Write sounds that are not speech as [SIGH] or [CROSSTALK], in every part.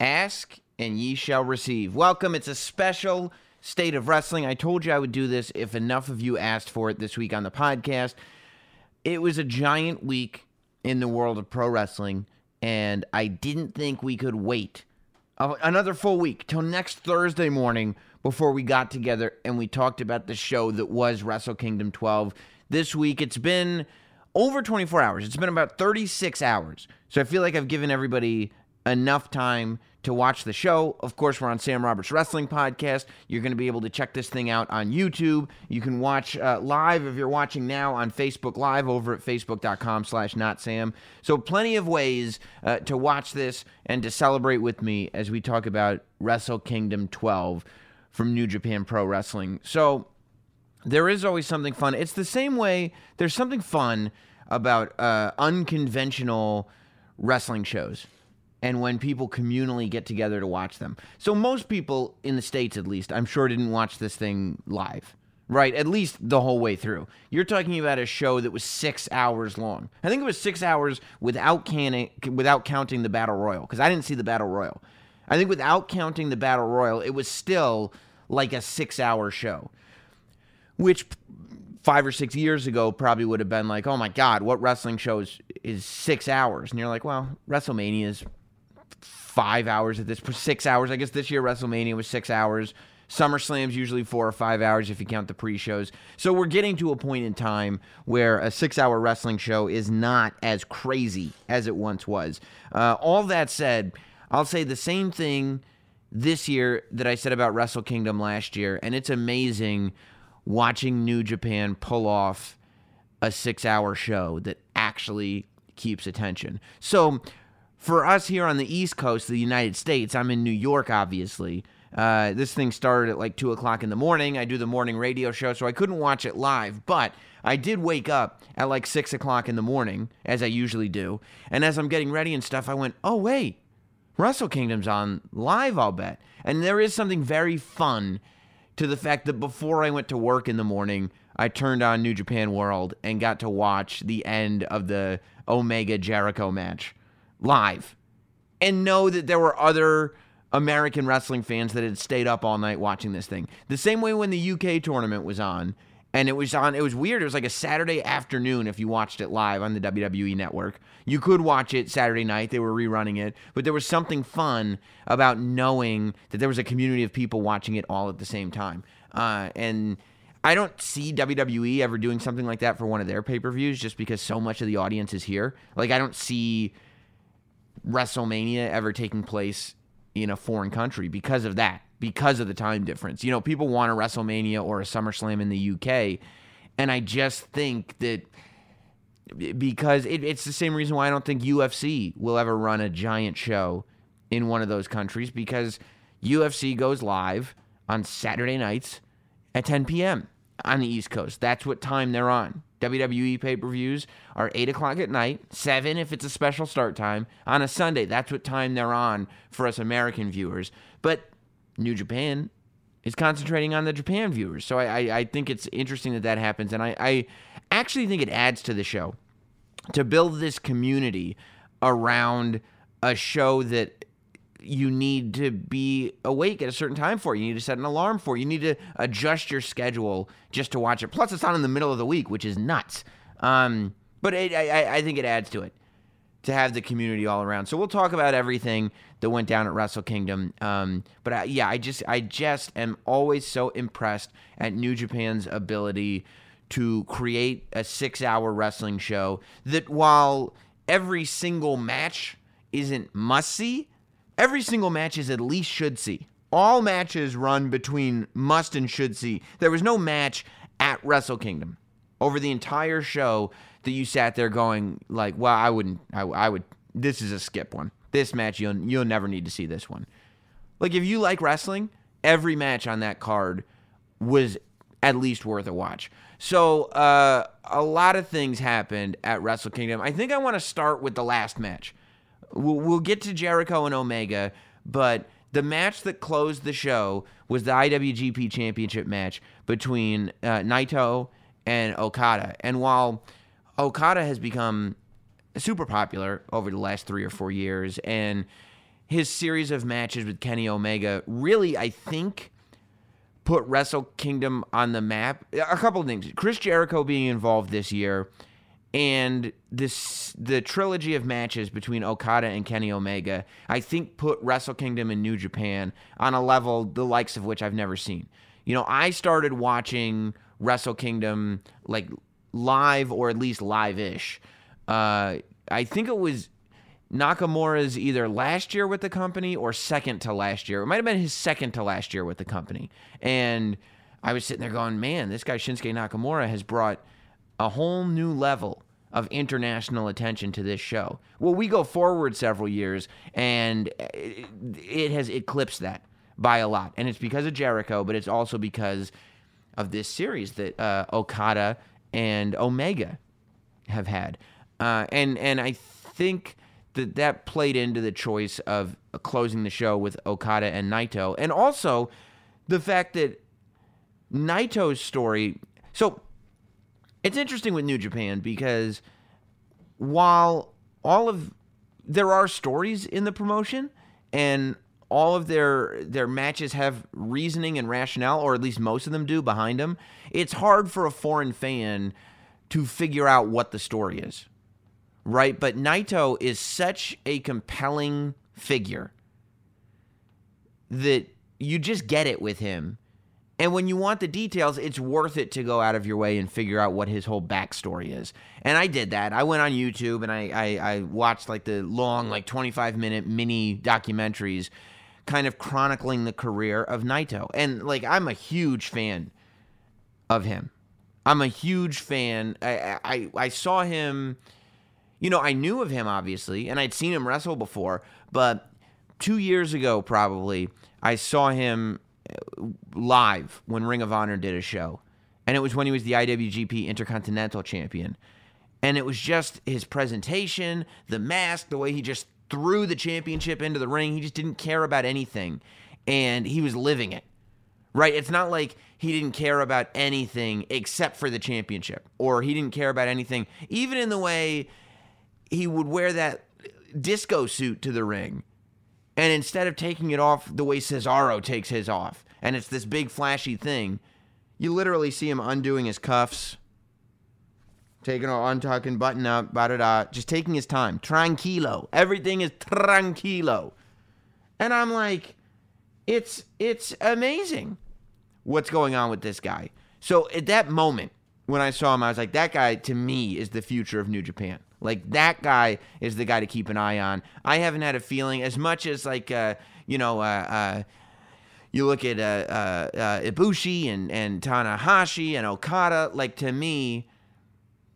Ask and ye shall receive. Welcome. It's a special state of wrestling. I told you I would do this if enough of you asked for it this week on the podcast. It was a giant week in the world of pro wrestling, and I didn't think we could wait another full week till next Thursday morning before we got together and we talked about the show that was Wrestle Kingdom 12. This week, it's been over 24 hours. It's been about 36 hours. So I feel like I've given everybody enough time to watch the show. Of course, we're on Sam Roberts Wrestling Podcast. You're going to be able to check this thing out on YouTube. You can watch uh, live if you're watching now on Facebook Live over at facebook.com slash not Sam. So plenty of ways uh, to watch this and to celebrate with me as we talk about Wrestle Kingdom 12 from New Japan Pro Wrestling. So there is always something fun. It's the same way there's something fun about uh, unconventional wrestling shows and when people communally get together to watch them. So most people in the states at least, I'm sure didn't watch this thing live. Right, at least the whole way through. You're talking about a show that was six hours long. I think it was six hours without canning, without counting the battle royal, because I didn't see the battle royal. I think without counting the battle royal, it was still like a six-hour show, which five or six years ago probably would have been like, oh my god, what wrestling show is, is six hours? And you're like, well, WrestleMania is five hours at this, six hours. I guess this year WrestleMania was six hours. SummerSlam's usually four or five hours if you count the pre-shows. So we're getting to a point in time where a six-hour wrestling show is not as crazy as it once was. Uh, all that said, I'll say the same thing this year that I said about Wrestle Kingdom last year, and it's amazing watching New Japan pull off a six-hour show that actually keeps attention. So for us here on the East Coast of the United States, I'm in New York, obviously. Uh, this thing started at like 2 o'clock in the morning. I do the morning radio show, so I couldn't watch it live, but I did wake up at like 6 o'clock in the morning, as I usually do. And as I'm getting ready and stuff, I went, oh, wait, Wrestle Kingdom's on live, I'll bet. And there is something very fun to the fact that before I went to work in the morning, I turned on New Japan World and got to watch the end of the Omega Jericho match live and know that there were other American wrestling fans that had stayed up all night watching this thing. The same way when the UK tournament was on, and it was on, it was weird. It was like a Saturday afternoon if you watched it live on the WWE network. You could watch it Saturday night, they were rerunning it, but there was something fun about knowing that there was a community of people watching it all at the same time. Uh, and I don't see WWE ever doing something like that for one of their pay per views just because so much of the audience is here. Like, I don't see WrestleMania ever taking place in a foreign country because of that, because of the time difference. You know, people want a WrestleMania or a SummerSlam in the UK, and I just think that because it, it's the same reason why I don't think UFC will ever run a giant show in one of those countries because UFC goes live on Saturday nights at 10 p.m. on the East Coast. That's what time they're on. WWE pay per views are 8 o'clock at night, 7 if it's a special start time, on a Sunday. That's what time they're on for us American viewers. But New Japan is concentrating on the Japan viewers. So I, I, I think it's interesting that that happens. And I, I actually think it adds to the show to build this community around a show that you need to be awake at a certain time for. You need to set an alarm for. You need to adjust your schedule just to watch it. Plus, it's on in the middle of the week, which is nuts. Um, but it, I, I think it adds to it to have the community all around. So we'll talk about everything that went down at Wrestle Kingdom. Um, but I, yeah, I just I just am always so impressed at New Japan's ability to create a six-hour wrestling show that while every single match isn't must see Every single match is at least should see. All matches run between must and should see. There was no match at Wrestle Kingdom over the entire show that you sat there going like, "Well, I wouldn't. I, I would. This is a skip one. This match you'll you'll never need to see this one." Like if you like wrestling, every match on that card was at least worth a watch. So uh, a lot of things happened at Wrestle Kingdom. I think I want to start with the last match. We'll, we'll get to Jericho and Omega, but the match that closed the show was the IWGP Championship match between uh, Naito and Okada. And while Okada has become super popular over the last three or four years, and his series of matches with Kenny Omega really, I think, put Wrestle Kingdom on the map. A couple of things. Chris Jericho being involved this year and this the trilogy of matches between Okada and Kenny Omega, I think put Wrestle Kingdom and New Japan on a level the likes of which I've never seen. You know, I started watching Wrestle Kingdom like live or at least live-ish. Uh, I think it was Nakamura's either last year with the company or second to last year. It might have been his second to last year with the company. And I was sitting there going, man, this guy Shinsuke Nakamura has brought a whole new level of international attention to this show. Well, we go forward several years and it has eclipsed that by a lot. And it's because of Jericho, but it's also because of this series that uh, Okada and Omega have had. Uh, and and I think that that played into the choice of closing the show with Okada and Naito, and also the fact that Naito's story. So it's interesting with New Japan because while all of there are stories in the promotion and all of their their matches have reasoning and rationale or at least most of them do behind them it's hard for a foreign fan to figure out what the story is right? But Naito is such a compelling figure that you just get it with him and when you want the details, it's worth it to go out of your way and figure out what his whole backstory is. And I did that. I went on YouTube and I, I, I watched like the long, like 25 minute mini documentaries kind of chronicling the career of Naito. And like, I'm a huge fan of him. I'm a huge fan. I, I, I saw him, you know, I knew of him obviously, and I'd seen him wrestle before, but two years ago probably, I saw him live when Ring of Honor did a show. And it was when he was the IWGP Intercontinental Champion. And it was just his presentation, the mask, the way he just threw the championship into the ring. He just didn't care about anything. And he was living it. Right? It's not like he didn't care about anything except for the championship, or he didn't care about anything, even in the way he would wear that disco suit to the ring and instead of taking it off the way Cesaro takes his off, and it's this big flashy thing, you literally see him undoing his cuffs, taking or untucking, button up, da da da, just taking his time. Tranquilo. Everything is tranquilo. And I'm like, it's it's amazing what's going on with this guy. So at that moment, when I saw him, I was like, that guy to me is the future of New Japan. Like that guy is the guy to keep an eye on. I haven't had a feeling as much as like uh, you know. Uh, uh, you look at uh, uh, uh, Ibushi and, and Tanahashi and Okada. Like to me,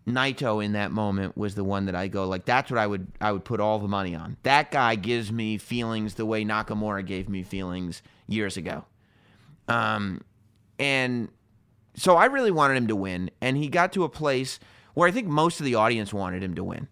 Naito in that moment was the one that I go like that's what I would I would put all the money on. That guy gives me feelings the way Nakamura gave me feelings years ago. Um, and so I really wanted him to win, and he got to a place where I think most of the audience wanted him to win.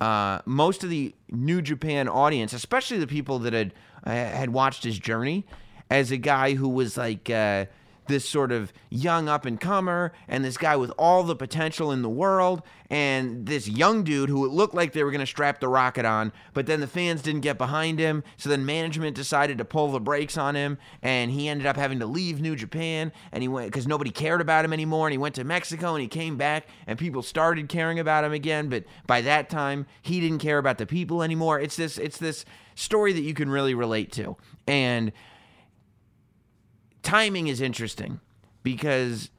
Uh, most of the New Japan audience, especially the people that had uh, had watched his journey as a guy who was like uh, this sort of young up and comer and this guy with all the potential in the world and this young dude who it looked like they were going to strap the rocket on but then the fans didn't get behind him. So then management decided to pull the brakes on him and he ended up having to leave New Japan and he went because nobody cared about him anymore and he went to Mexico and he came back and people started caring about him again. But by that time he didn't care about the people anymore it's this it's this story that you can really relate to. And timing is interesting because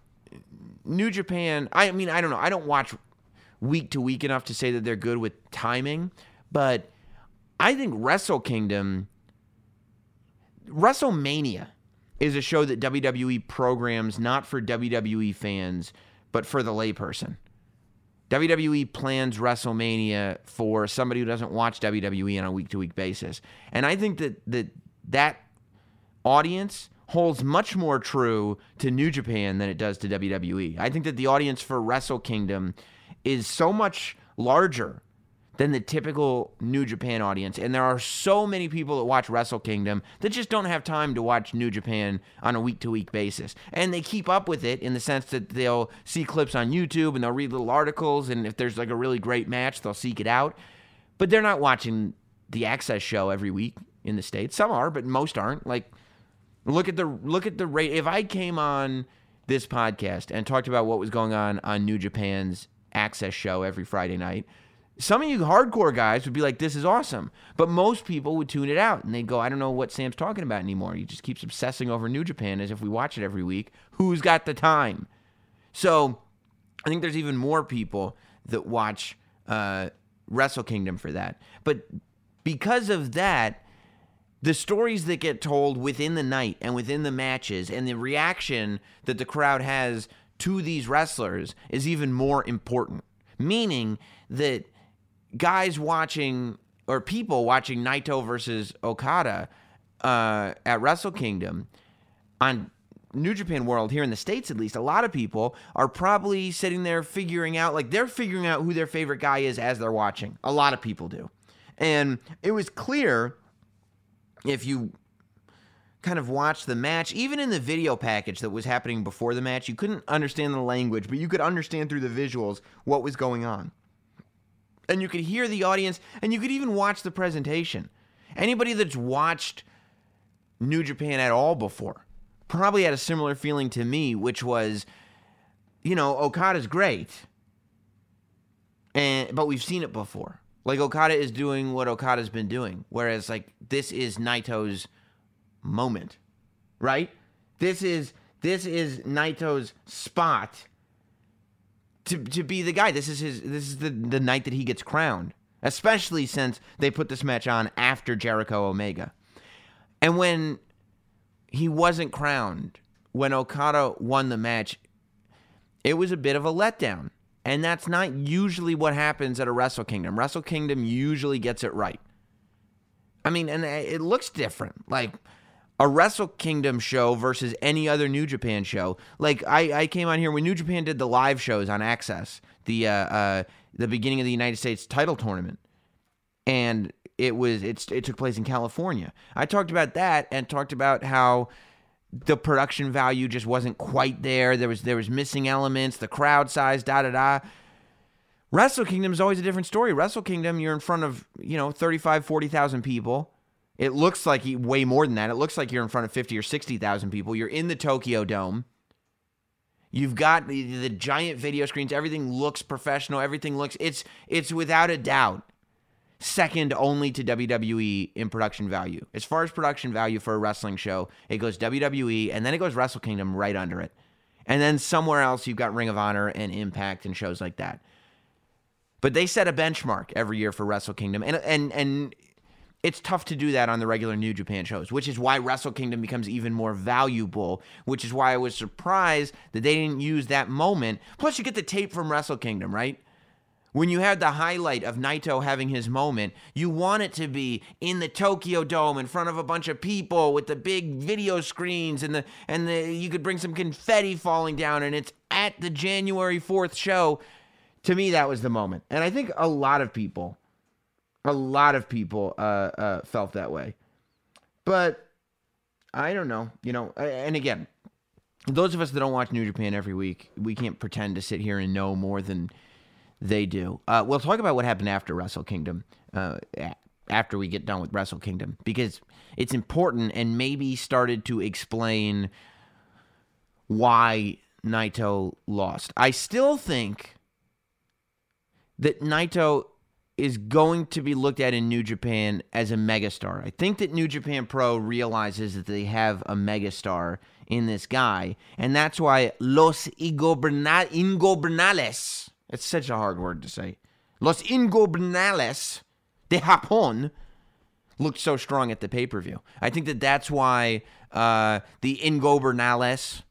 New Japan, I mean, I don't know. I don't watch week to week enough to say that they're good with timing, but I think Wrestle Kingdom, WrestleMania is a show that WWE programs not for WWE fans, but for the layperson. WWE plans WrestleMania for somebody who doesn't watch WWE on a week to week basis. And I think that that, that audience holds much more true to New Japan than it does to WWE. I think that the audience for Wrestle Kingdom is so much larger than the typical New Japan audience. And there are so many people that watch Wrestle Kingdom that just don't have time to watch New Japan on a week to week basis. And they keep up with it in the sense that they'll see clips on YouTube and they'll read little articles. And if there's like a really great match, they'll seek it out. But they're not watching the Access show every week in the states. Some are, but most aren't. Like, look at the look at the rate. If I came on this podcast and talked about what was going on on New Japan's Access show every Friday night, some of you hardcore guys would be like, "This is awesome," but most people would tune it out and they'd go, "I don't know what Sam's talking about anymore. He just keeps obsessing over New Japan as if we watch it every week. Who's got the time?" So, I think there's even more people that watch uh, Wrestle Kingdom for that. But because of that, the stories that get told within the night and within the matches and the reaction that the crowd has to these wrestlers is even more important. Meaning that guys watching or people watching Naito versus Okada uh, at Wrestle Kingdom on New Japan World here in the States, at least, a lot of people are probably sitting there figuring out, like, they're figuring out who their favorite guy is as they're watching. A lot of people do. And it was clear if you kind of watched the match, even in the video package that was happening before the match, you couldn't understand the language, but you could understand through the visuals what was going on. And you could hear the audience, and you could even watch the presentation. Anybody that's watched New Japan at all before probably had a similar feeling to me, which was, you know, Okada's great, and but we've seen it before. Like Okada is doing what Okada's been doing, whereas like this is Naito's moment, right? This is this is Naito's spot to to be the guy. This is his this is the the night that he gets crowned. Especially since they put this match on after Jericho Omega. And when he wasn't crowned, when Okada won the match, it was a bit of a letdown. And that's not usually what happens at a Wrestle Kingdom. Wrestle Kingdom usually gets it right. I mean, and it looks different. Like a Wrestle Kingdom show versus any other New Japan show. Like I, I came on here when New Japan did the live shows on Access, the uh, uh, the beginning of the United States title tournament, and it was it's it took place in California. I talked about that and talked about how the production value just wasn't quite there. There was there was missing elements, the crowd size, da da da. Wrestle Kingdom is always a different story. Wrestle Kingdom, you're in front of, you know, 35, 40,000 people. It looks like way more than that. It looks like you're in front of 50 or 60,000 people. You're in the Tokyo Dome. You've got the, the giant video screens. Everything looks professional. Everything looks it's it's without a doubt second only to WWE in production value. As far as production value for a wrestling show, it goes WWE and then it goes Wrestle Kingdom right under it. And then somewhere else you've got Ring of Honor and Impact and shows like that. But they set a benchmark every year for Wrestle Kingdom. And and and it's tough to do that on the regular New Japan shows, which is why Wrestle Kingdom becomes even more valuable, which is why I was surprised that they didn't use that moment. Plus you get the tape from Wrestle Kingdom, right? When you had the highlight of Naito having his moment, you want it to be in the Tokyo Dome in front of a bunch of people with the big video screens and the and the you could bring some confetti falling down and it's at the January 4th show. To me that was the moment. And I think a lot of people a lot of people uh, uh, felt that way. But I don't know, you know, and again, those of us that don't watch New Japan every week, we can't pretend to sit here and know more than they do. Uh, we'll talk about what happened after Wrestle Kingdom, uh, after we get done with Wrestle Kingdom, because it's important and maybe started to explain why Naito lost. I still think that Naito is going to be looked at in New Japan as a megastar. I think that New Japan Pro realizes that they have a megastar in this guy, and that's why Los Ingobernales it's such a hard word to say. Los Ingobernales de Japón looked so strong at the pay per view. I think that that's why uh, the Ingobernales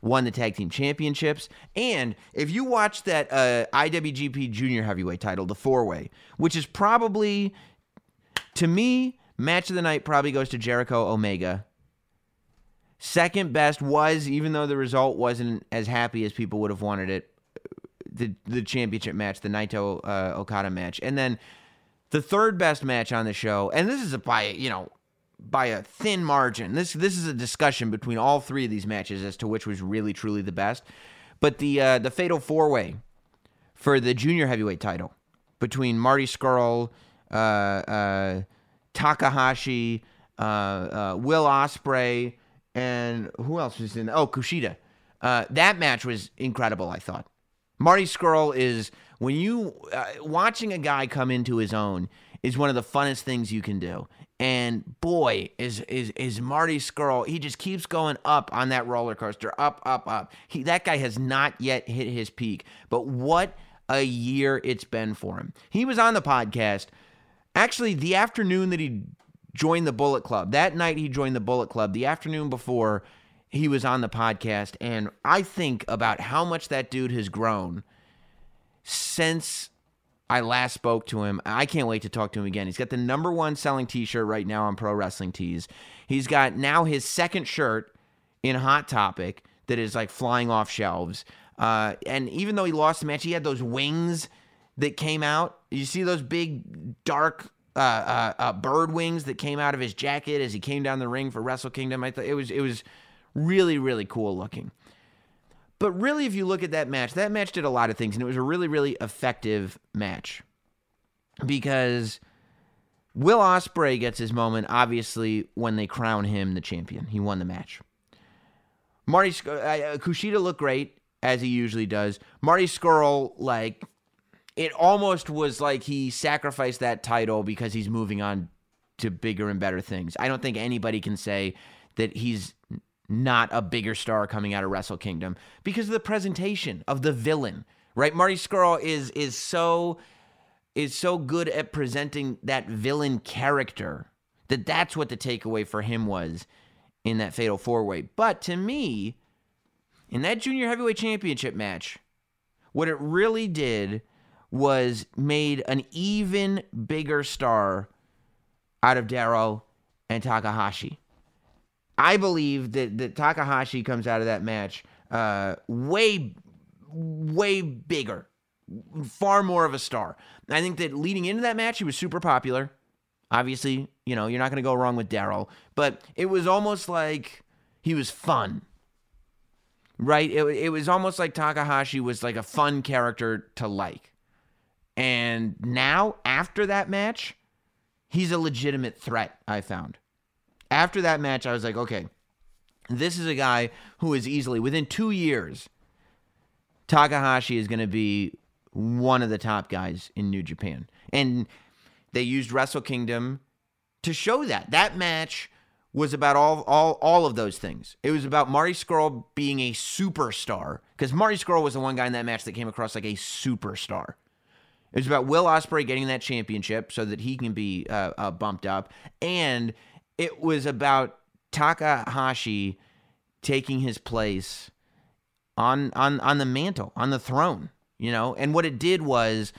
won the tag team championships. And if you watch that uh, IWGP Junior Heavyweight title, the four way, which is probably, to me, match of the night probably goes to Jericho Omega. Second best was, even though the result wasn't as happy as people would have wanted it, the the championship match, the Naito uh, Okada match, and then the third best match on the show. And this is a by you know by a thin margin. This this is a discussion between all three of these matches as to which was really truly the best. But the uh, the fatal four way for the junior heavyweight title between Marty Scurll, uh, uh, Takahashi, uh, uh, Will Ospreay, and who else was in? Oh, Kushida. Uh, that match was incredible. I thought Marty Scurll is when you uh, watching a guy come into his own is one of the funnest things you can do. And boy, is is is Marty Scurll. He just keeps going up on that roller coaster, up, up, up. He that guy has not yet hit his peak. But what a year it's been for him. He was on the podcast actually the afternoon that he joined the Bullet Club. That night he joined the Bullet Club. The afternoon before he was on the podcast and I think about how much that dude has grown since I last spoke to him. I can't wait to talk to him again. He's got the number one selling t shirt right now on Pro Wrestling Tees. He's got now his second shirt in Hot Topic that is like flying off shelves. Uh, and even though he lost the match, he had those wings that came out. You see those big, dark uh, uh, uh, bird wings that came out of his jacket as he came down the ring for Wrestle Kingdom. I thought it was it was really really cool looking. But really, if you look at that match, that match did a lot of things, and it was a really, really effective match because Will Ospreay gets his moment, obviously, when they crown him the champion. He won the match. Marty uh, uh, Kushida looked great as he usually does. Marty Scurll, like, it almost was like he sacrificed that title because he's moving on to bigger and better things. I don't think anybody can say that he's not a bigger star coming out of Wrestle Kingdom because of the presentation of the villain, right? Marty Scurll is is so is so good at presenting that villain character that that's what the takeaway for him was in that fatal four way. But to me, in that junior heavyweight championship match, what it really did was made an even bigger star out of Daryl and Takahashi. I believe that, that Takahashi comes out of that match uh, way, way bigger, far more of a star. I think that leading into that match, he was super popular. Obviously, you know, you're not going to go wrong with Daryl, but it was almost like he was fun. Right? It, it was almost like Takahashi was like a fun character to like. And now, after that match, he's a legitimate threat, I found. After that match, I was like, okay, this is a guy who is easily, within two years, Takahashi is going to be one of the top guys in New Japan. And they used Wrestle Kingdom to show that. That match was about all all all of those things. It was about Marty Scurll being a superstar because Marty Scurll was the one guy in that match that came across like a superstar. It was about Will Ospreay getting that championship so that he can be uh, uh, bumped up, and it was about Takahashi taking his place on on on the mantle, on the throne, you know. And what it did was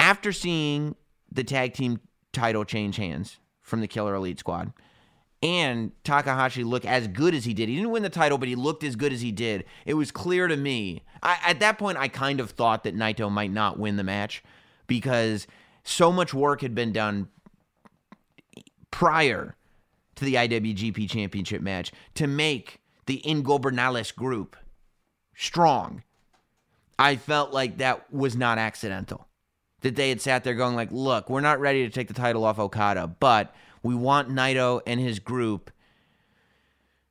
after seeing the tag team title change hands from the Killer Elite Squad and Takahashi look as good as he did. He didn't win the title, but he looked as good as he did. It was clear to me. I, at that point, I kind of thought that Naito might not win the match because so much work had been done prior to the IWGP Championship match to make the Ingobernales group strong. I felt like that was not accidental. That they had sat there going like, "Look, we're not ready to take the title off Okada, but we want Naito and his group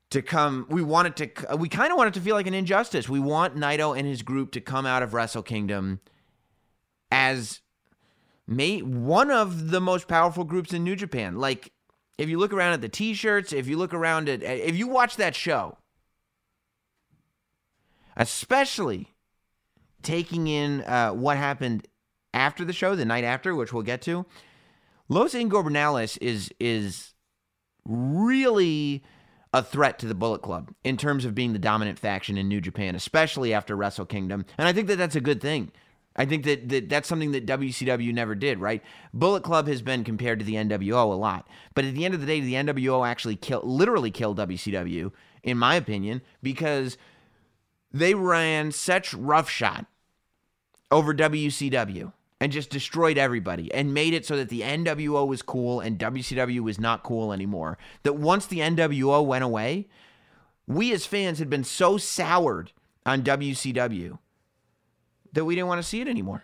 to come. We want it to. We kind of want it to feel like an injustice. We want Naito and his group to come out of Wrestle Kingdom as may one of the most powerful groups in New Japan. Like if you look around at the t-shirts, if you look around at if you watch that show, especially taking in uh, what happened after the show, the night after, which we'll get to, Los Ingobernales is is really a threat to the Bullet Club in terms of being the dominant faction in New Japan, especially after Wrestle Kingdom. And I think that that's a good thing. I think that, that that's something that WCW never did, right? Bullet Club has been compared to the NWO a lot. But at the end of the day, the NWO actually killed, literally killed WCW, in my opinion, because they ran such roughshod over WCW and just destroyed everybody and made it so that the NWO was cool and WCW was not cool anymore. That once the NWO went away, we as fans had been so soured on WCW that we didn't want to see it anymore.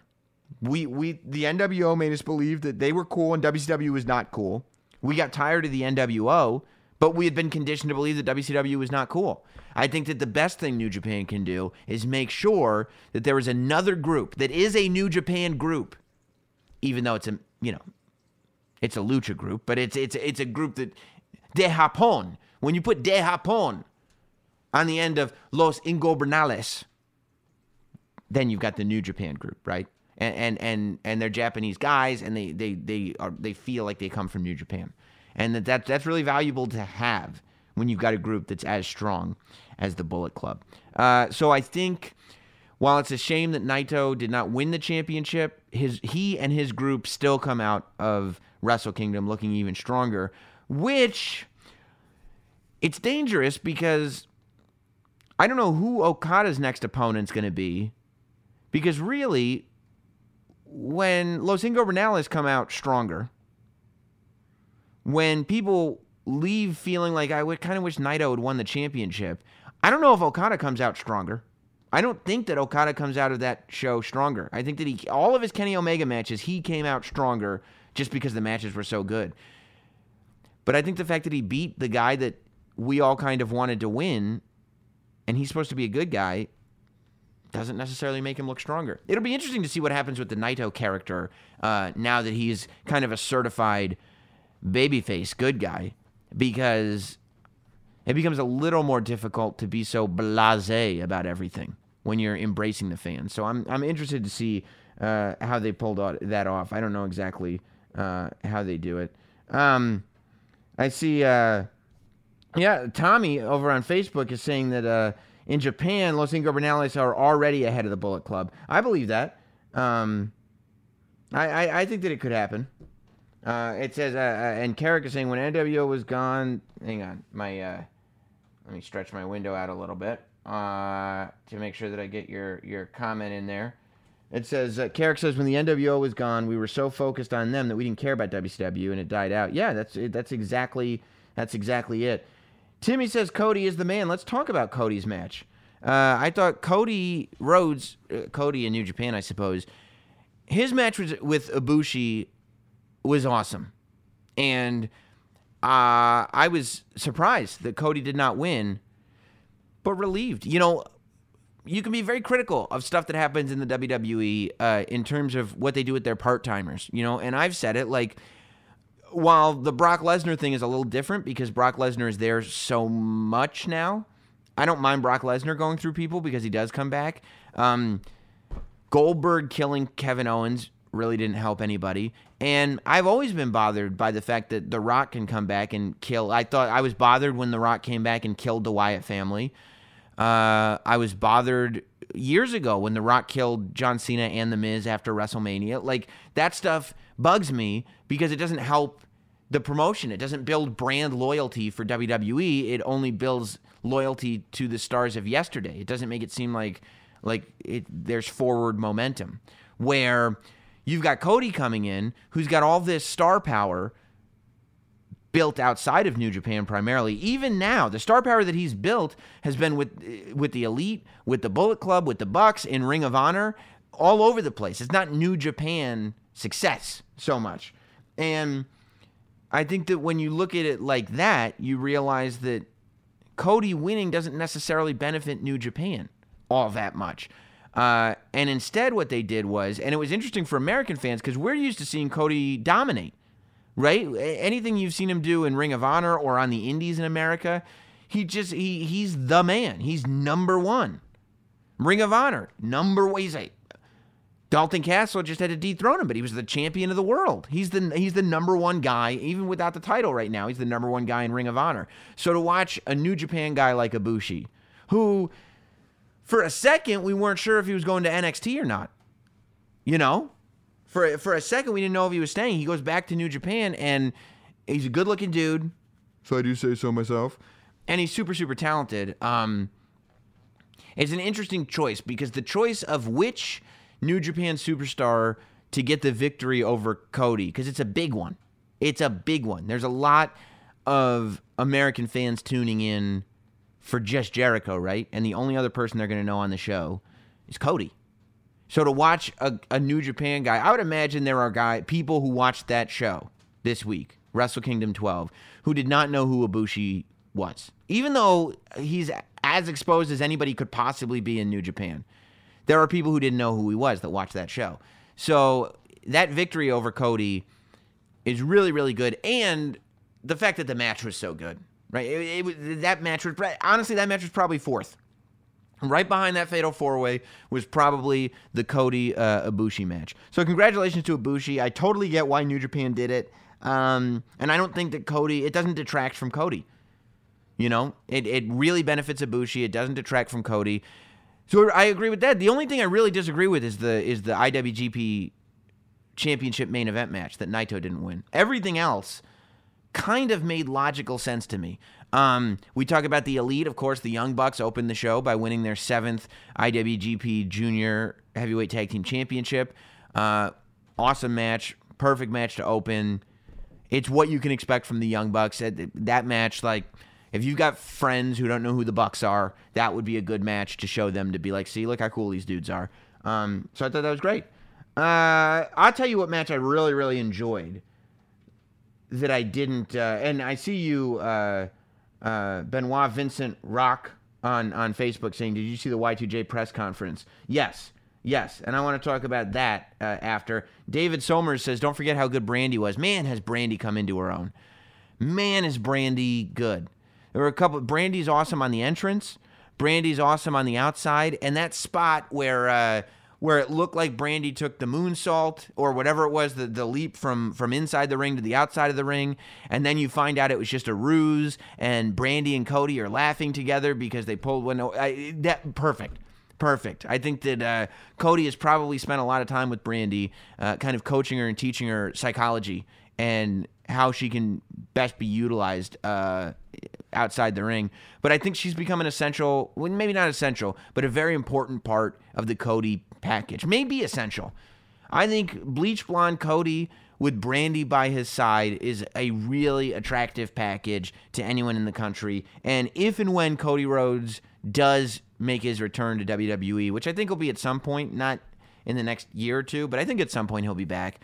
We we the NWO made us believe that they were cool and WCW was not cool. We got tired of the NWO, but we had been conditioned to believe that WCW was not cool. I think that the best thing New Japan can do is make sure that there is another group that is a New Japan group, even though it's a you know, it's a lucha group, but it's it's it's a group that de Japón. When you put de Japón on the end of Los Ingobernales, then you've got the New Japan group, right? And and and, and they're Japanese guys, and they they they are they feel like they come from New Japan, and that, that that's really valuable to have when you've got a group that's as strong as the Bullet Club. Uh, so I think while it's a shame that Naito did not win the championship, his he and his group still come out of Wrestle Kingdom looking even stronger, which it's dangerous because I don't know who Okada's next opponent's going to be because really when Los Ingobernales come out stronger, when people leave feeling like I would kind of wish Naito had won the championship, I don't know if Okada comes out stronger. I don't think that Okada comes out of that show stronger. I think that he all of his Kenny Omega matches he came out stronger just because the matches were so good. But I think the fact that he beat the guy that we all kind of wanted to win and he's supposed to be a good guy doesn't necessarily make him look stronger. It'll be interesting to see what happens with the Naito character uh, now that he's kind of a certified babyface good guy because it becomes a little more difficult to be so blasé about everything when you're embracing the fans. So I'm I'm interested to see uh, how they pulled that off. I don't know exactly uh, how they do it. Um, I see. Uh, yeah, Tommy over on Facebook is saying that uh, in Japan, Los Ingobernales are already ahead of the Bullet Club. I believe that. Um, I, I, I think that it could happen. Uh, it says, uh, uh, and Carrick is saying when NWO was gone. Hang on, my uh, let me stretch my window out a little bit uh, to make sure that I get your your comment in there. It says uh, Carrick says when the NWO was gone, we were so focused on them that we didn't care about WCW, and it died out. Yeah, that's that's exactly that's exactly it. Timmy says Cody is the man. Let's talk about Cody's match. Uh, I thought Cody Rhodes, uh, Cody in New Japan, I suppose, his match was with Ibushi was awesome, and uh, I was surprised that Cody did not win, but relieved. You know, you can be very critical of stuff that happens in the WWE uh, in terms of what they do with their part timers. You know, and I've said it like while the Brock Lesnar thing is a little different because Brock Lesnar is there so much now, I don't mind Brock Lesnar going through people because he does come back. Um, Goldberg killing Kevin Owens really didn't help anybody. And I've always been bothered by the fact that The Rock can come back and kill. I thought I was bothered when The Rock came back and killed the Wyatt family. Uh, I was bothered years ago when The Rock killed John Cena and The Miz after WrestleMania. Like, that stuff bugs me because it doesn't help the promotion. It doesn't build brand loyalty for WWE. It only builds loyalty to the stars of yesterday. It doesn't make it seem like like it, there's forward momentum. Where you've got Cody coming in, who's got all this star power built outside of New Japan primarily. Even now, the star power that he's built has been with with the Elite, with the Bullet Club, with the Bucks, in Ring of Honor, all over the place. It's not New Japan success so much. And I think that when you look at it like that, you realize that Cody winning doesn't necessarily benefit New Japan all that much. Uh, and instead, what they did was, and it was interesting for American fans because we're used to seeing Cody dominate, right? Anything you've seen him do in Ring of Honor or on the Indies in America, he just he he's the man. He's number one. Ring of Honor, number. He's a Dalton Castle just had to dethrone him, but he was the champion of the world. He's the he's the number one guy, even without the title right now. He's the number one guy in Ring of Honor. So to watch a New Japan guy like Ibushi, who for a second we weren't sure if he was going to NXT or not. You know, for for a second we didn't know if he was staying. He goes back to New Japan and he's a good looking dude. If I do say so myself. And he's super super talented. Um, it's an interesting choice because the choice of which New Japan superstar to get the victory over Cody because it's a big one. It's a big one. There's a lot of American fans tuning in for just Jericho, right? And the only other person they're going to know on the show is Cody. So to watch a, a New Japan guy, I would imagine there are guy people who watched that show this week Wrestle Kingdom 12, who did not know who Ibushi was, even though he's as exposed as anybody could possibly be in New Japan. There are people who didn't know who he was that watched that show. So that victory over Cody is really, really good, and the fact that the match was so good, right? It, it, that match was honestly that match was probably fourth. Right behind that fatal four way was probably the Cody uh, match. So congratulations to Ibushi. I totally get why New Japan did it, um, and I don't think that Cody. It doesn't detract from Cody. You know, it it really benefits Ibushi. It doesn't detract from Cody. So I agree with that. The only thing I really disagree with is the is the IWGP Championship main event match that Naito didn't win. Everything else kind of made logical sense to me. Um, we talk about the elite, of course. The Young Bucks opened the show by winning their seventh IWGP Junior Heavyweight Tag Team Championship. Uh, awesome match, perfect match to open. It's what you can expect from the Young Bucks. That match, like, if you've got friends who don't know who the Bucks are, that would be a good match to show them to be like, see, look how cool these dudes are. Um, so I thought that was great. Uh, I'll tell you what match I really, really enjoyed that I didn't, uh, and I see you, uh, uh, Benoit Vincent Rock on on Facebook saying, "Did you see the Y2J press conference?" Yes, yes, and I want to talk about that uh, after. David Somers says, "Don't forget how good Brandi was. Man, has Brandi come into her own. Man, is Brandi good. There were a couple. Brandi's awesome on the entrance. Brandi's awesome on the outside, and that spot where." Uh, where it looked like Brandi took the moonsault or whatever it was, the, the leap from from inside the ring to the outside of the ring, and then you find out it was just a ruse, and Brandi and Cody are laughing together because they pulled one. I, that perfect. Perfect. I think that uh, Cody has probably spent a lot of time with Brandi, uh, kind of coaching her and teaching her psychology and how she can best be utilized uh, outside the ring. But I think she's become an essential, well, maybe not essential, but a very important part of the Cody package. Maybe essential. I think bleach blonde Cody with Brandi by his side is a really attractive package to anyone in the country. And if and when Cody Rhodes does make his return to WWE, which I think will be at some point, not in the next year or two, but I think at some point he'll be back.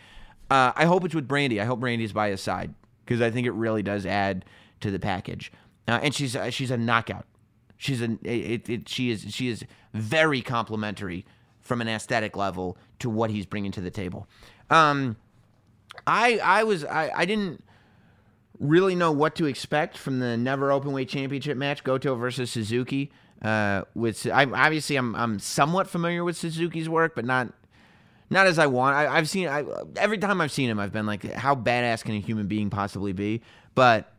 Uh, I hope it's with Brandi. I hope Brandi's by his side because I think it really does add to the package. Uh, and she's uh, she's a knockout. She's a it, it, she is she is very complimentary from an aesthetic level to what he's bringing to the table. Um, I I was I, I didn't really know what to expect from the never open weight championship match Goto versus Suzuki. Uh, with I obviously I'm I'm somewhat familiar with Suzuki's work, but not not as I want. I, have seen I, every time I've seen him, I've been like, how badass can a human being possibly be? But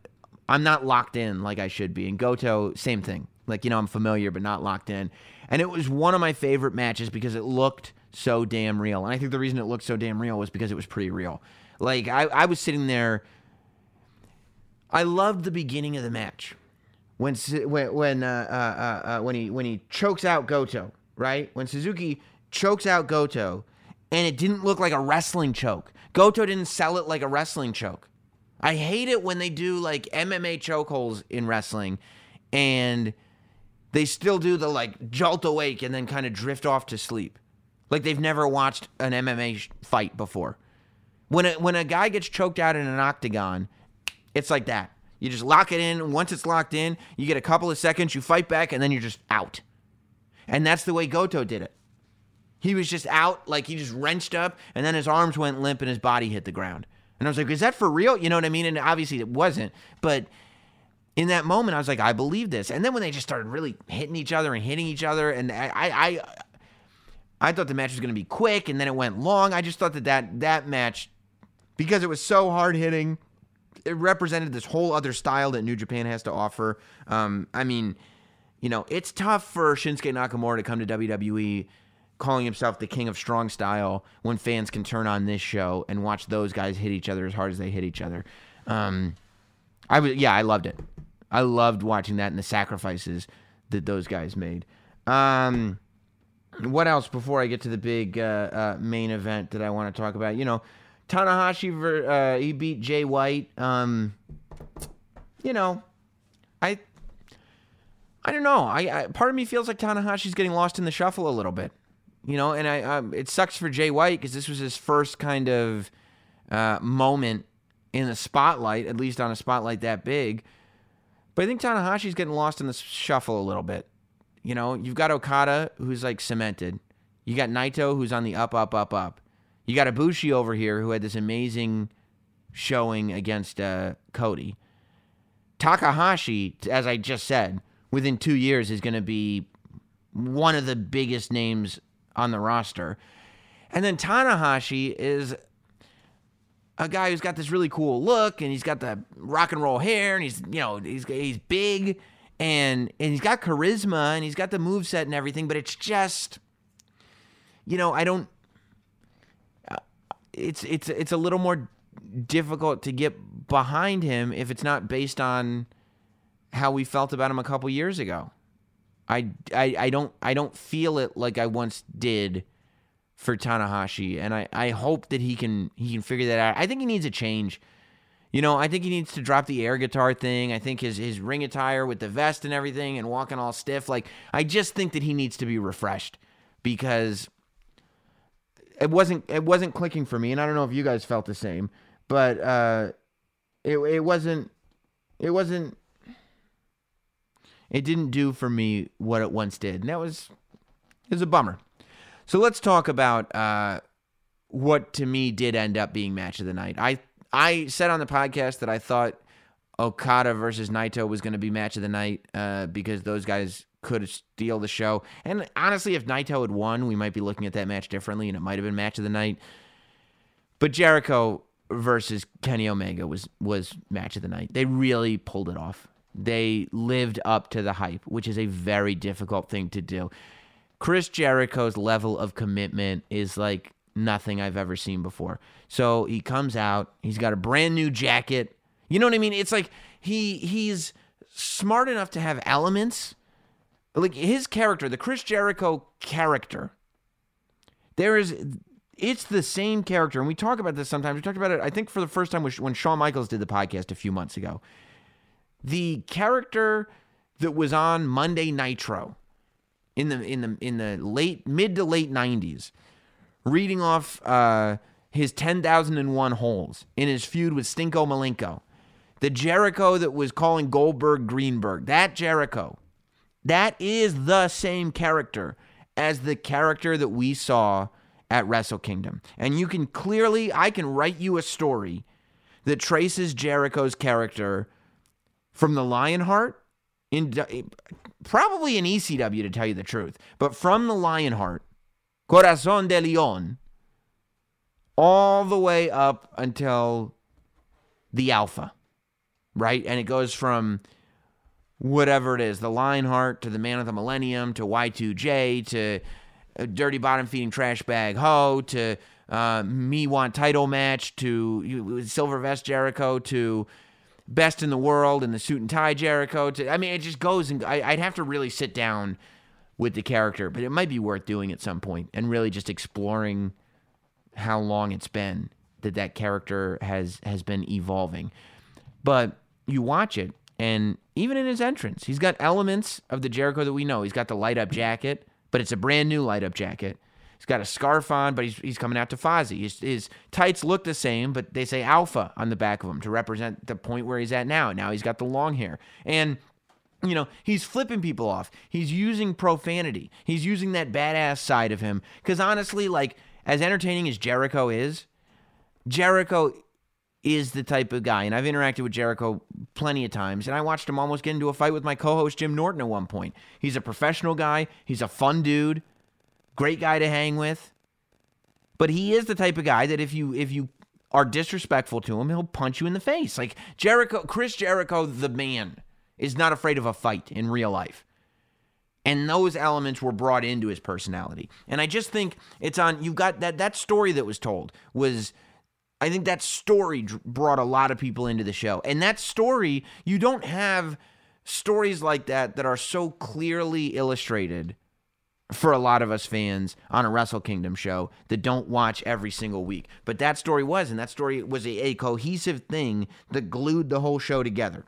I'm not locked in like I should be. And Goto, same thing. Like you know, I'm familiar but not locked in. And it was one of my favorite matches because it looked so damn real. And I think the reason it looked so damn real was because it was pretty real. Like I, I was sitting there. I loved the beginning of the match when when when uh, uh, uh, when he when he chokes out Goto, right? When Suzuki chokes out Goto, and it didn't look like a wrestling choke. Goto didn't sell it like a wrestling choke. I hate it when they do like MMA chokeholds in wrestling, and they still do the like jolt awake and then kind of drift off to sleep. Like they've never watched an MMA fight before. When a, when a guy gets choked out in an octagon, it's like that. You just lock it in. Once it's locked in, you get a couple of seconds, you fight back, and then you're just out. And that's the way Goto did it. He was just out, like he just wrenched up, and then his arms went limp and his body hit the ground. And I was like, is that for real? You know what I mean? And obviously it wasn't. But in that moment, I was like, I believe this. And then when they just started really hitting each other and hitting each other, and I, I, I thought the match was going to be quick, and then it went long. I just thought that that, that match, because it was so hard hitting, it represented this whole other style that New Japan has to offer. Um, I mean, you know, it's tough for Shinsuke Nakamura to come to WWE calling himself the king of strong style when fans can turn on this show and watch those guys hit each other as hard as they hit each other. Um, I was yeah, I loved it. I loved watching that and the sacrifices that those guys made. Um, what else before I get to the big uh, uh, main event that I want to talk about? You know, Tanahashi ver, uh, he beat Jay White. Um, you know, I I don't know. I, I, part of me feels like Tanahashi's getting lost in the shuffle a little bit. You know, and I um, it sucks for Jay White because this was his first kind of uh, moment in the spotlight, at least on a spotlight that big. But I think Tanahashi's getting lost in the shuffle a little bit. You know, you've got Okada who's like cemented. You got Naito who's on the up, up, up, up. You got Ibushi over here who had this amazing showing against uh, Cody. Takahashi, as I just said, within two years is going to be one of the biggest names on the roster. And then Tanahashi is a guy who's got this really cool look and he's got the rock and roll hair and he's you know he's he's big and and he's got charisma and he's got the move set and everything but it's just you know I don't uh, it's it's it's a little more difficult to get behind him if it's not based on how we felt about him a couple years ago. I, I, I don't I don't feel it like I once did for Tanahashi, and I, I hope that he can he can figure that out. I think he needs a change. You know, I think he needs to drop the air guitar thing. I think his his ring attire with the vest and everything and walking all stiff. Like I just think that he needs to be refreshed because it wasn't it wasn't clicking for me, and I don't know if you guys felt the same, but uh, it it wasn't it wasn't it didn't do for me what it once did, and that was it was a bummer. So let's talk about uh, what to me did end up being match of the night. I I said on the podcast that I thought Okada versus Naito was going to be match of the night uh, because those guys could steal the show. And honestly, if Naito had won, we might be looking at that match differently, and it might have been match of the night. But Jericho versus Kenny Omega was was match of the night. They really pulled it off they lived up to the hype, which is a very difficult thing to do. Chris Jericho's level of commitment is like nothing I've ever seen before. So he comes out, he's got a brand new jacket. You know what I mean? It's like he he's smart enough to have elements like his character, the Chris Jericho character. There is it's the same character and we talk about this sometimes. We talked about it I think for the first time when Shawn Michaels did the podcast a few months ago the character that was on Monday Nitro in the in the in the late mid to late 90s reading off uh, his 10,001 holes in his feud with Stinko Malenko. The Jericho that was calling Goldberg Greenberg. That Jericho. That is the same character as the character that we saw at Wrestle Kingdom. And you can clearly I can write you a story that traces Jericho's character from the Lionheart in probably in ECW to tell you the truth, but from the Lionheart, Corazon de Leon, all the way up until the Alpha, right? And it goes from whatever it is, the Lionheart to the Man of the Millennium to Y2J to Dirty Bottom Feeding Trash Bag Ho to uh, Me Want Title Match to Silver Vest Jericho to best in the world and the suit and tie Jericho. To, I mean, it just goes and I, I'd have to really sit down with the character, but it might be worth doing at some point and really just exploring how long it's been that that character has has been evolving. But you watch it, and even in his entrance, he's got elements of the Jericho that we know. He's got the light up jacket, but it's a brand new light up jacket. He's got a scarf on, but he's, he's coming out to Fozzy. His, his tights look the same, but they say Alpha on the back of them to represent the point where he's at now. Now he's got the long hair. And you know, he's flipping people off. He's using profanity. He's using that badass side of him. Because honestly, like, as entertaining as Jericho is, Jericho is the type of guy, and I've interacted with Jericho plenty of times, and I watched him almost get into a fight with my co host Jim Norton at one point. He's a professional guy, he's a fun dude great guy to hang with. But he is the type of guy that if you if you are disrespectful to him, he'll punch you in the face. Like Jericho, Chris Jericho, the man, is not afraid of a fight in real life. And those elements were brought into his personality. And I just think it's on you've got that that story that was told was I think that story brought a lot of people into the show. And that story, you don't have stories like that that are so clearly illustrated for a lot of us fans on a Wrestle Kingdom show that don't watch every single week. But that story was, and that story was a, a, cohesive thing that glued the whole show together.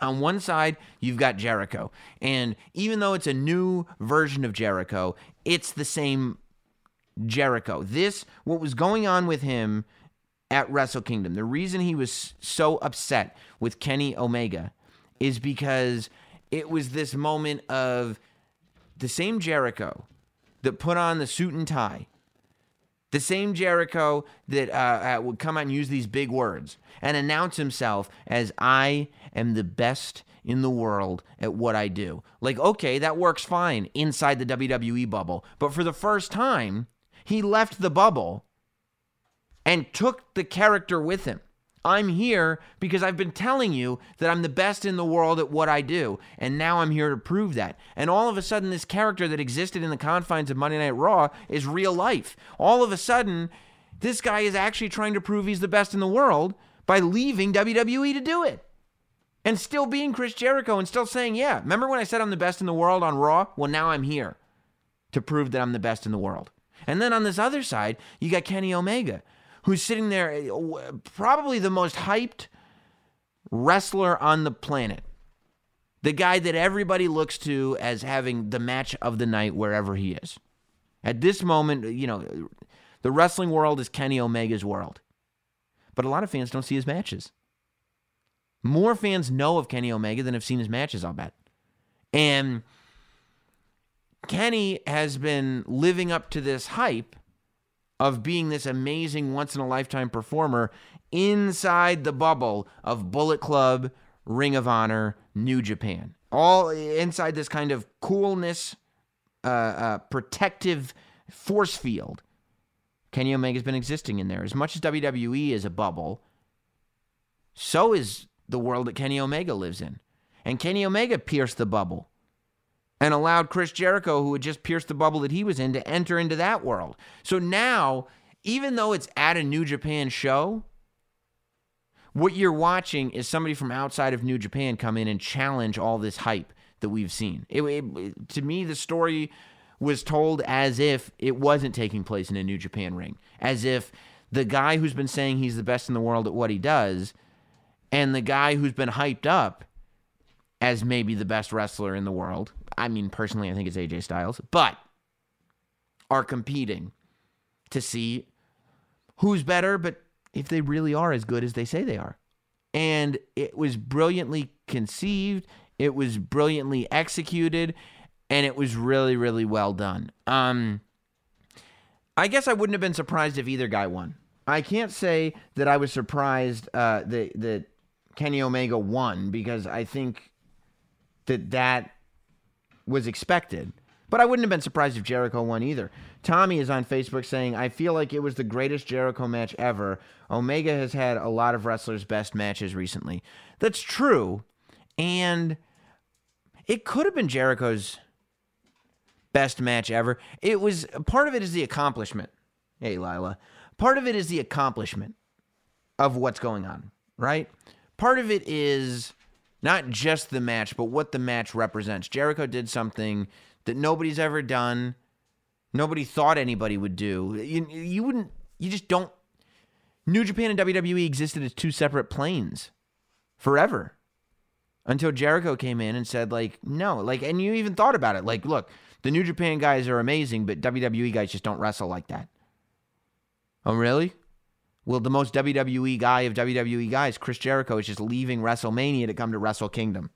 On one side, you've got Jericho. And even though it's a new version of Jericho, it's the same Jericho. This, what was going on with him at Wrestle Kingdom. The reason he was so upset with Kenny Omega is because it was this moment of the same Jericho that put on the suit and tie, the same Jericho that uh, uh, would come out and use these big words and announce himself as I am the best in the world at what I do. Like, okay, that works fine inside the WWE bubble. But for the first time, he left the bubble and took the character with him. I'm here because I've been telling you that I'm the best in the world at what I do. And now I'm here to prove that. And all of a sudden, this character that existed in the confines of Monday Night Raw is real life. All of a sudden, this guy is actually trying to prove he's the best in the world by leaving WWE to do it. And still being Chris Jericho and still saying, yeah, remember when I said I'm the best in the world on Raw? Well, now I'm here to prove that I'm the best in the world. And then on this other side, you got Kenny Omega, who's sitting there, uh, probably the most hyped wrestler on the planet. The guy that everybody looks to as having the match of the night wherever he is. At this moment, you know, the wrestling world is Kenny Omega's world. But a lot of fans don't see his matches. More fans know of Kenny Omega than have seen his matches, I'll bet. And Kenny has been living up to this hype of being this amazing once in a lifetime performer inside the bubble of Bullet Club, Ring of Honor, New Japan. All inside this kind of coolness, uh, uh, protective force field. Kenny Omega's been existing in there. As much as WWE is a bubble, so is the world that Kenny Omega lives in. And Kenny Omega pierced the bubble and allowed Chris Jericho, who had just pierced the bubble that he was in, to enter into that world. So now, even though it's at a New Japan show, what you're watching is somebody from outside of New Japan come in and challenge all this hype that we've seen. It, it, to me, the story was told as if it wasn't taking place in a New Japan ring, as if the guy who's been saying he's the best in the world at what he does and the guy who's been hyped up as maybe the best wrestler in the world. I mean, personally, I think it's AJ Styles, but are competing to see who's better, but if they really are as good as they say they are. And it was brilliantly conceived, it was brilliantly executed, and it was really, really well done. Um, I guess I wouldn't have been surprised if either guy won. I can't say that I was surprised uh, that that Kenny Omega won because I think that that was expected. But I wouldn't have been surprised if Jericho won either. Tommy is on Facebook saying, I feel like it was the greatest Jericho match ever. Omega has had a lot of wrestlers' best matches recently. That's true. And it could have been Jericho's best match ever. It was part of it is the accomplishment. Hey, Lila. Part of it is the accomplishment of what's going on, right? part of it is not just the match, but what the match represents. Jericho did something that nobody's ever done. Nobody thought anybody would do. You, you wouldn't, you just don't. New Japan and WWE existed as two separate planes forever until Jericho came in and said, like, no, like, and you even thought about it. Like, look, the New Japan guys are amazing, but WWE guys just don't wrestle like that. Oh, really? Well, the most WWE guy of WWE guys, Chris Jericho, is just leaving WrestleMania to come to Wrestle Kingdom.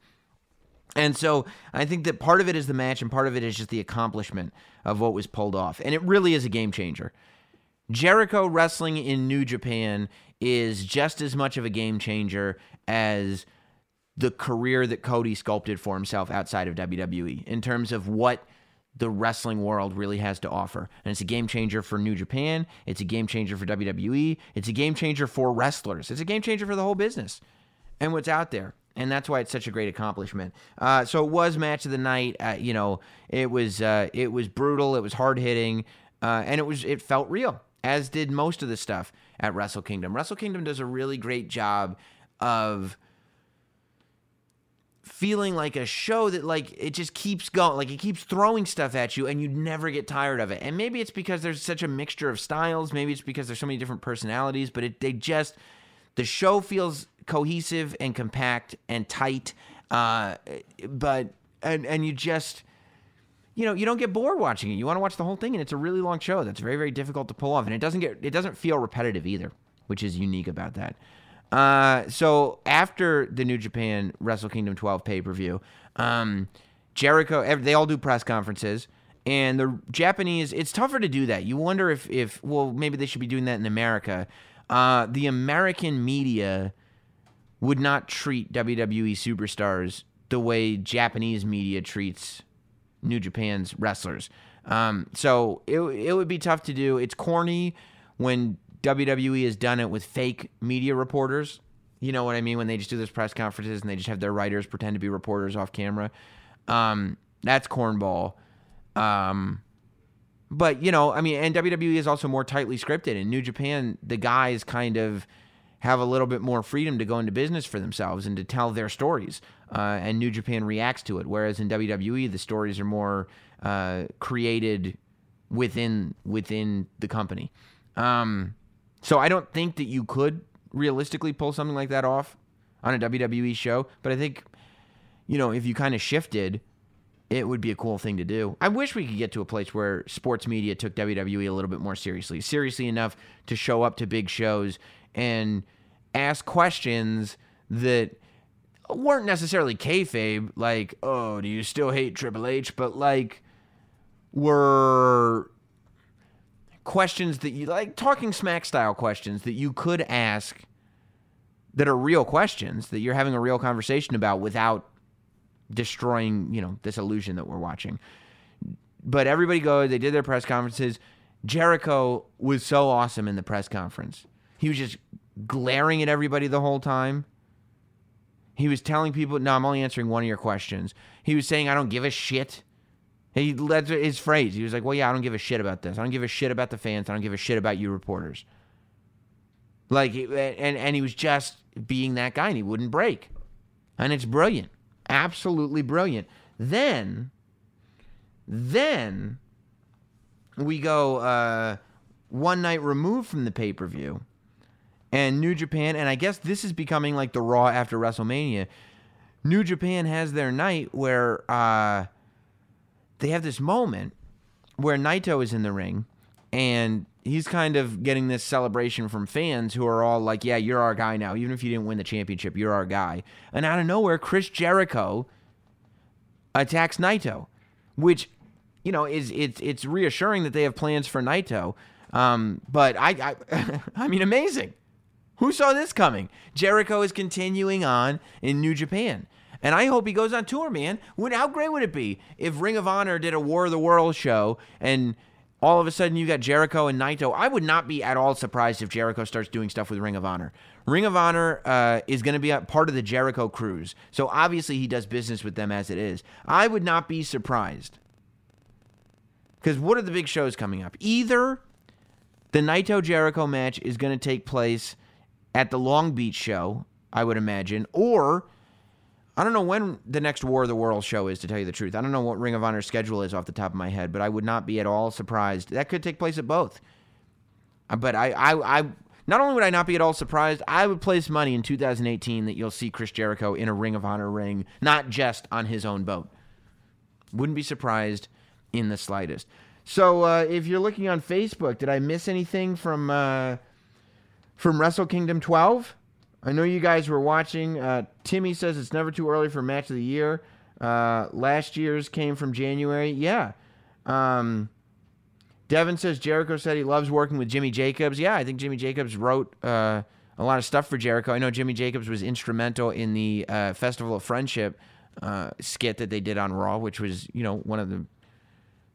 And so I think that part of it is the match and part of it is just the accomplishment of what was pulled off. And it really is a game changer. Jericho wrestling in New Japan is just as much of a game changer as the career that Cody sculpted for himself outside of WWE in terms of what the wrestling world really has to offer. And it's a game changer for New Japan. It's a game changer for WWE. It's a game changer for wrestlers. It's a game changer for the whole business and what's out there. And that's why it's such a great accomplishment. Uh, so it was match of the night. Uh, you know, it was uh, it was brutal. It was hard hitting, uh, and it was it felt real. As did most of the stuff at Wrestle Kingdom. Wrestle Kingdom does a really great job of feeling like a show that like it just keeps going like it keeps throwing stuff at you and you never get tired of it and maybe it's because there's such a mixture of styles maybe it's because there's so many different personalities but it they just the show feels cohesive and compact and tight uh but and and you just you know you don't get bored watching it you want to watch the whole thing and it's a really long show that's very very difficult to pull off and it doesn't get it doesn't feel repetitive either which is unique about that. Uh, so after the New Japan Wrestle Kingdom 12 pay per view, um, Jericho, they all do press conferences. And the Japanese, it's tougher to do that. You wonder if, if well, maybe they should be doing that in America. Uh, the American media would not treat WWE superstars the way Japanese media treats New Japan's wrestlers. Um, so it, it would be tough to do. It's corny when WWE has done it with fake media reporters. You know what I mean? When they just do those press conferences and they just have their writers pretend to be reporters off camera. Um, that's cornball. Um, but you know, I mean, and WWE is also more tightly scripted. In New Japan, the guys kind of have a little bit more freedom to go into business for themselves and to tell their stories. Uh, and New Japan reacts to it. Whereas in WWE, the stories are more uh, created within within the company. Um, so I don't think that you could realistically pull something like that off on a WWE show. But I think, you know, if you kind of shifted, it would be a cool thing to do. I wish we could get to a place where sports media took WWE a little bit more seriously, seriously enough to show up to big shows and ask questions that weren't necessarily kayfabe, like, oh, do you still hate Triple H? But like, were questions that you like talking smack style questions that you could ask that are real questions that you're having a real conversation about without destroying, you know, this illusion that we're watching. But everybody goes, they did their press conferences. Jericho was so awesome in the press conference. He was just glaring at everybody the whole time. He was telling people, "No, I'm only answering one of your questions." He was saying, "I don't give a shit." He led his phrase. He was like, "Well, yeah, I don't give a shit about this. I don't give a shit about the fans. I don't give a shit about you reporters." Like, and and he was just being that guy, and he wouldn't break, and it's brilliant, absolutely brilliant. Then, then we go uh, one night removed from the pay per view, and New Japan, and I guess this is becoming like the Raw after WrestleMania. New Japan has their night where uh, they have this moment where Naito is in the ring, and he's kind of getting this celebration from fans who are all like, "Yeah, you're our guy now. Even if you didn't win the championship, you're our guy." And out of nowhere, Chris Jericho attacks Naito, which you know is it's it's reassuring that they have plans for Naito. Um, but I, I [LAUGHS] I mean, amazing. Who saw this coming? Jericho is continuing on in New Japan. And I hope he goes on tour, man. How great would it be if Ring of Honor did a War of the World show and all of a sudden you got Jericho and Naito? I would not be at all surprised if Jericho starts doing stuff with Ring of Honor. Ring of Honor uh, is going to be a part of the Jericho cruise. So obviously he does business with them as it is. I would not be surprised. Because what are the big shows coming up? Either the Naito Jericho match is going to take place at the Long Beach show, I would imagine, or I don't know when the next War of the World show is, to tell you the truth. I don't know what Ring of Honor's schedule is off the top of my head, but I would not be at all surprised. That could take place at both. Uh, But I, I, I, not only would I not be at all surprised, I would place money in 2018 that you'll see Chris Jericho in a Ring of Honor ring, not just on his own boat. Wouldn't be surprised in the slightest. So uh, if you're looking on Facebook, did I miss anything from uh, from Wrestle Kingdom 12? I know you guys were watching. Uh, Timmy says it's never too early for match of the year. Uh, last year's came from January. Yeah. Um, Devin says Jericho said he loves working with Jimmy Jacobs. Yeah, I think Jimmy Jacobs wrote uh, a lot of stuff for Jericho. I know Jimmy Jacobs was instrumental in the uh, Festival of Friendship uh, skit that they did on Raw, which was you know one of the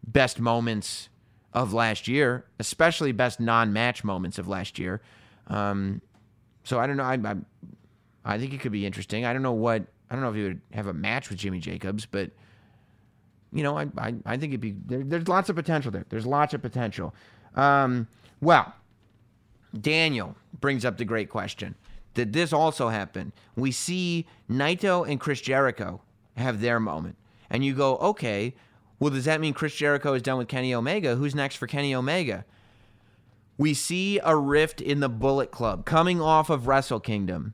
best moments of last year, especially best non-match moments of last year. Um, so I don't know. I, I I think it could be interesting. I don't know what I don't know if he would have a match with Jimmy Jacobs, but you know, I I, I think it'd be there, there's lots of potential there. There's lots of potential. Um, well, Daniel brings up the great question. Did this also happen? We see Naito and Chris Jericho have their moment, and you go, okay, well, does that mean Chris Jericho is done with Kenny Omega? Who's next for Kenny Omega? We see a rift in the Bullet Club coming off of Wrestle Kingdom.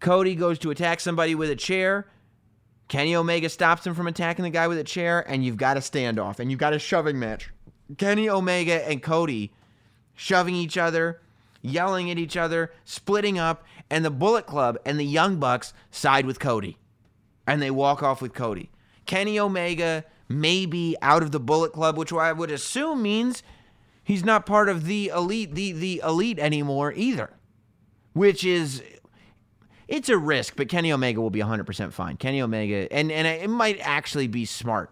Cody goes to attack somebody with a chair. Kenny Omega stops him from attacking the guy with a chair, and you've got a standoff, and you've got a shoving match. Kenny Omega and Cody shoving each other, yelling at each other, splitting up, and the Bullet Club and the Young Bucks side with Cody. And they walk off with Cody. Kenny Omega may be out of the Bullet Club, which I would assume means he's not part of the elite, the the elite anymore either. Which is it's a risk, but Kenny Omega will be 100% fine. Kenny Omega, and, and it might actually be smart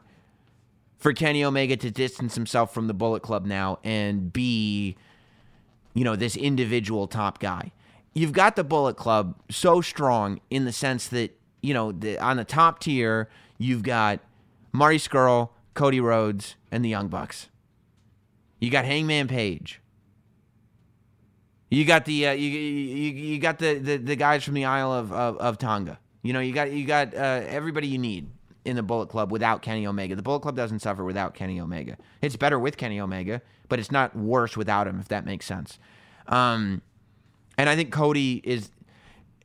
for Kenny Omega to distance himself from the Bullet Club now and be, you know, this individual top guy. You've got the Bullet Club so strong in the sense that, you know, the, on the top tier, you've got Marty Scurll, Cody Rhodes, and the Young Bucks. You got Hangman Page. You got the uh, you, you you got the, the the guys from the Isle of, of, of Tonga. You know, you got you got uh, everybody you need in the Bullet Club without Kenny Omega. The Bullet Club doesn't suffer without Kenny Omega. It's better with Kenny Omega, but it's not worse without him, if that makes sense. Um, and I think Cody is.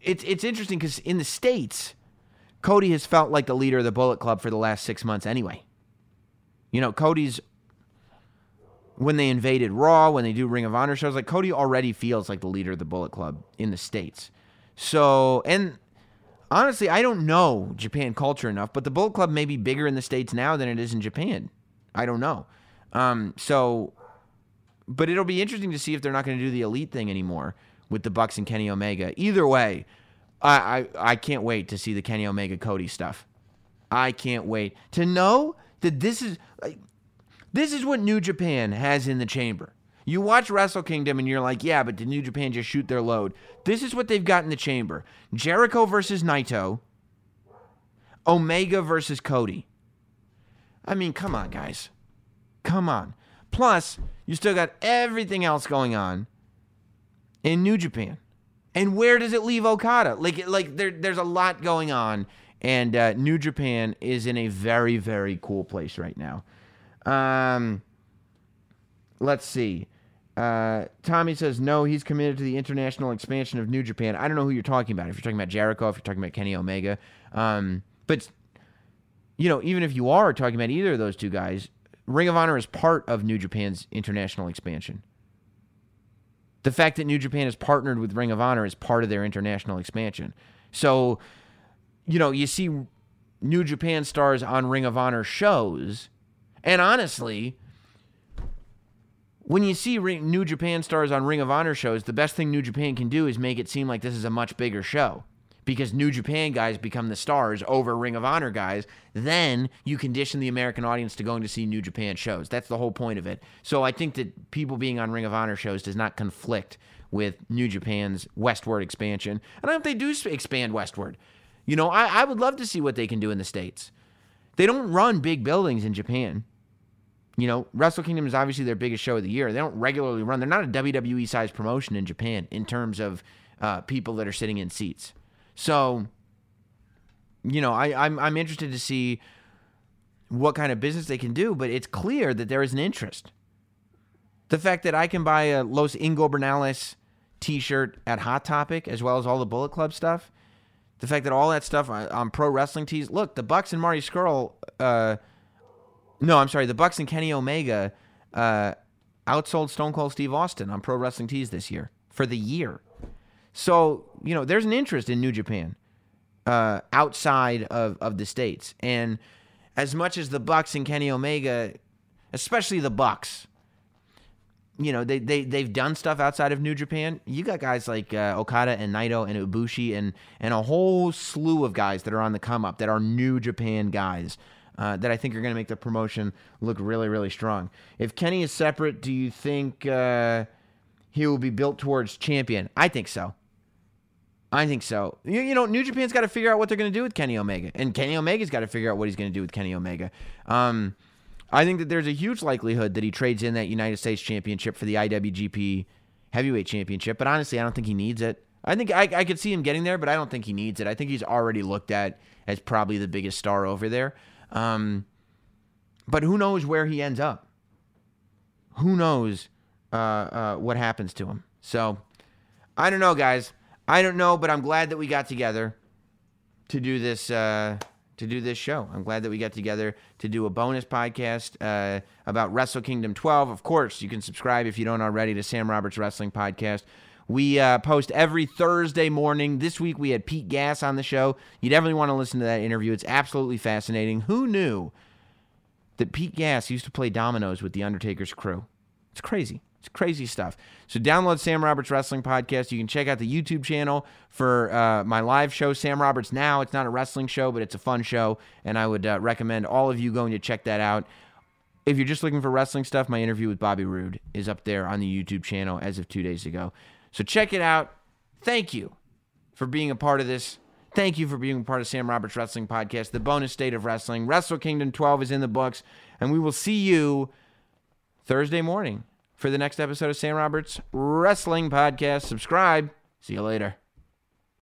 It's it's interesting because in the states, Cody has felt like the leader of the Bullet Club for the last six months anyway. You know, Cody's when they invaded Raw, when they do Ring of Honor shows, like Cody already feels like the leader of the Bullet Club in the States. So, and honestly, I don't know Japan culture enough, but the Bullet Club may be bigger in the States now than it is in Japan. I don't know. Um, so, but it'll be interesting to see if they're not going to do the elite thing anymore with the Bucks and Kenny Omega. Either way, I, I, I can't wait to see the Kenny Omega Cody stuff. I can't wait to know that this is. Like, this is what New Japan has in the chamber. You watch Wrestle Kingdom and you're like, yeah, but did New Japan just shoot their load? This is what they've got in the chamber Jericho versus Naito, Omega versus Cody. I mean, come on, guys. Come on. Plus, you still got everything else going on in New Japan. And where does it leave Okada? Like, like there, there's a lot going on, and uh, New Japan is in a very, very cool place right now. Um, let's see. Uh, Tommy says no. He's committed to the international expansion of New Japan. I don't know who you're talking about. If you're talking about Jericho, if you're talking about Kenny Omega, um, but you know, even if you are talking about either of those two guys, Ring of Honor is part of New Japan's international expansion. The fact that New Japan is partnered with Ring of Honor is part of their international expansion. So, you know, you see New Japan stars on Ring of Honor shows and honestly, when you see New Japan stars on Ring of Honor shows, the best thing New Japan can do is make it seem like this is a much bigger show. Because New Japan guys become the stars over Ring of Honor guys, then you condition the American audience to going to see New Japan shows. That's the whole point of it. So I think that people being on Ring of Honor shows does not conflict with New Japan's westward expansion. And I hope they do expand westward. You know, I, I would love to see what they can do in the States. They don't run big buildings in Japan. You know, Wrestle Kingdom is obviously their biggest show of the year. They don't regularly run. They're not a WWE sized promotion in Japan in terms of uh, people that are sitting in seats. So, you know, I, I'm I'm interested to see what kind of business they can do, but it's clear that there is an interest. The fact that I can buy a Los Ingobernables T-shirt at Hot Topic as well as all the Bullet Club stuff. The fact that all that stuff on, Pro Wrestling Tees. Look, the Bucks and Marty Scurll. Uh, no, I'm sorry. The Bucks and Kenny Omega uh, outsold Stone Cold Steve Austin on Pro Wrestling Tees this year for the year. So you know, there's an interest in New Japan uh, outside of of the states, and as much as the Bucks and Kenny Omega, especially the Bucks, you know, they they they've done stuff outside of New Japan. You got guys like uh, Okada and Naito and Ibushi and and a whole slew of guys that are on the come up that are New Japan guys uh, that I think are going to make the promotion look really, really strong. If Kenny is separate, do you think uh, he will be built towards champion? I think so. I think so. You, you know, New Japan's got to figure out what they're going to do with Kenny Omega, and Kenny Omega's got to figure out what he's going to do with Kenny Omega. Um, I think that there's a huge likelihood that he trades in that United States Championship for the IWGP Heavyweight Championship, but honestly, I don't think he needs it. I think I, I could see him getting there, but I don't think he needs it. I think he's already looked at as probably the biggest star over there. Um, but who knows where he ends up? Who knows uh, uh, what happens to him? So I don't know, guys. I don't know, but I'm glad that we got together to do this. Uh, to do this show. I'm glad that we got together to do a bonus podcast uh, about Wrestle Kingdom 12. Of course, you can subscribe if you don't already to Sam Roberts Wrestling Podcast We uh, post every Thursday morning. This week we had Pete Gas on the show. You definitely want to listen to that interview. It's absolutely fascinating. Who knew that Pete Gas used to play dominoes with the Undertaker's crew? It's crazy. It's crazy stuff. So download Sam Roberts Wrestling Podcast. You can check out the YouTube channel for uh, my live show, Sam Roberts Now. It's not a wrestling show, but it's a fun show, and I would uh, recommend all of you going to check that out. If you're just looking for wrestling stuff, my interview with Bobby Roode is up there on the YouTube channel as of two days ago. So check it out. Thank you for being a part of this. Thank you for being a part of Sam Roberts Wrestling Podcast, the bonus state of wrestling. Wrestle Kingdom 12 is in the books, and we will see you Thursday morning for the next episode of Sam Roberts Wrestling Podcast. Subscribe. See you later.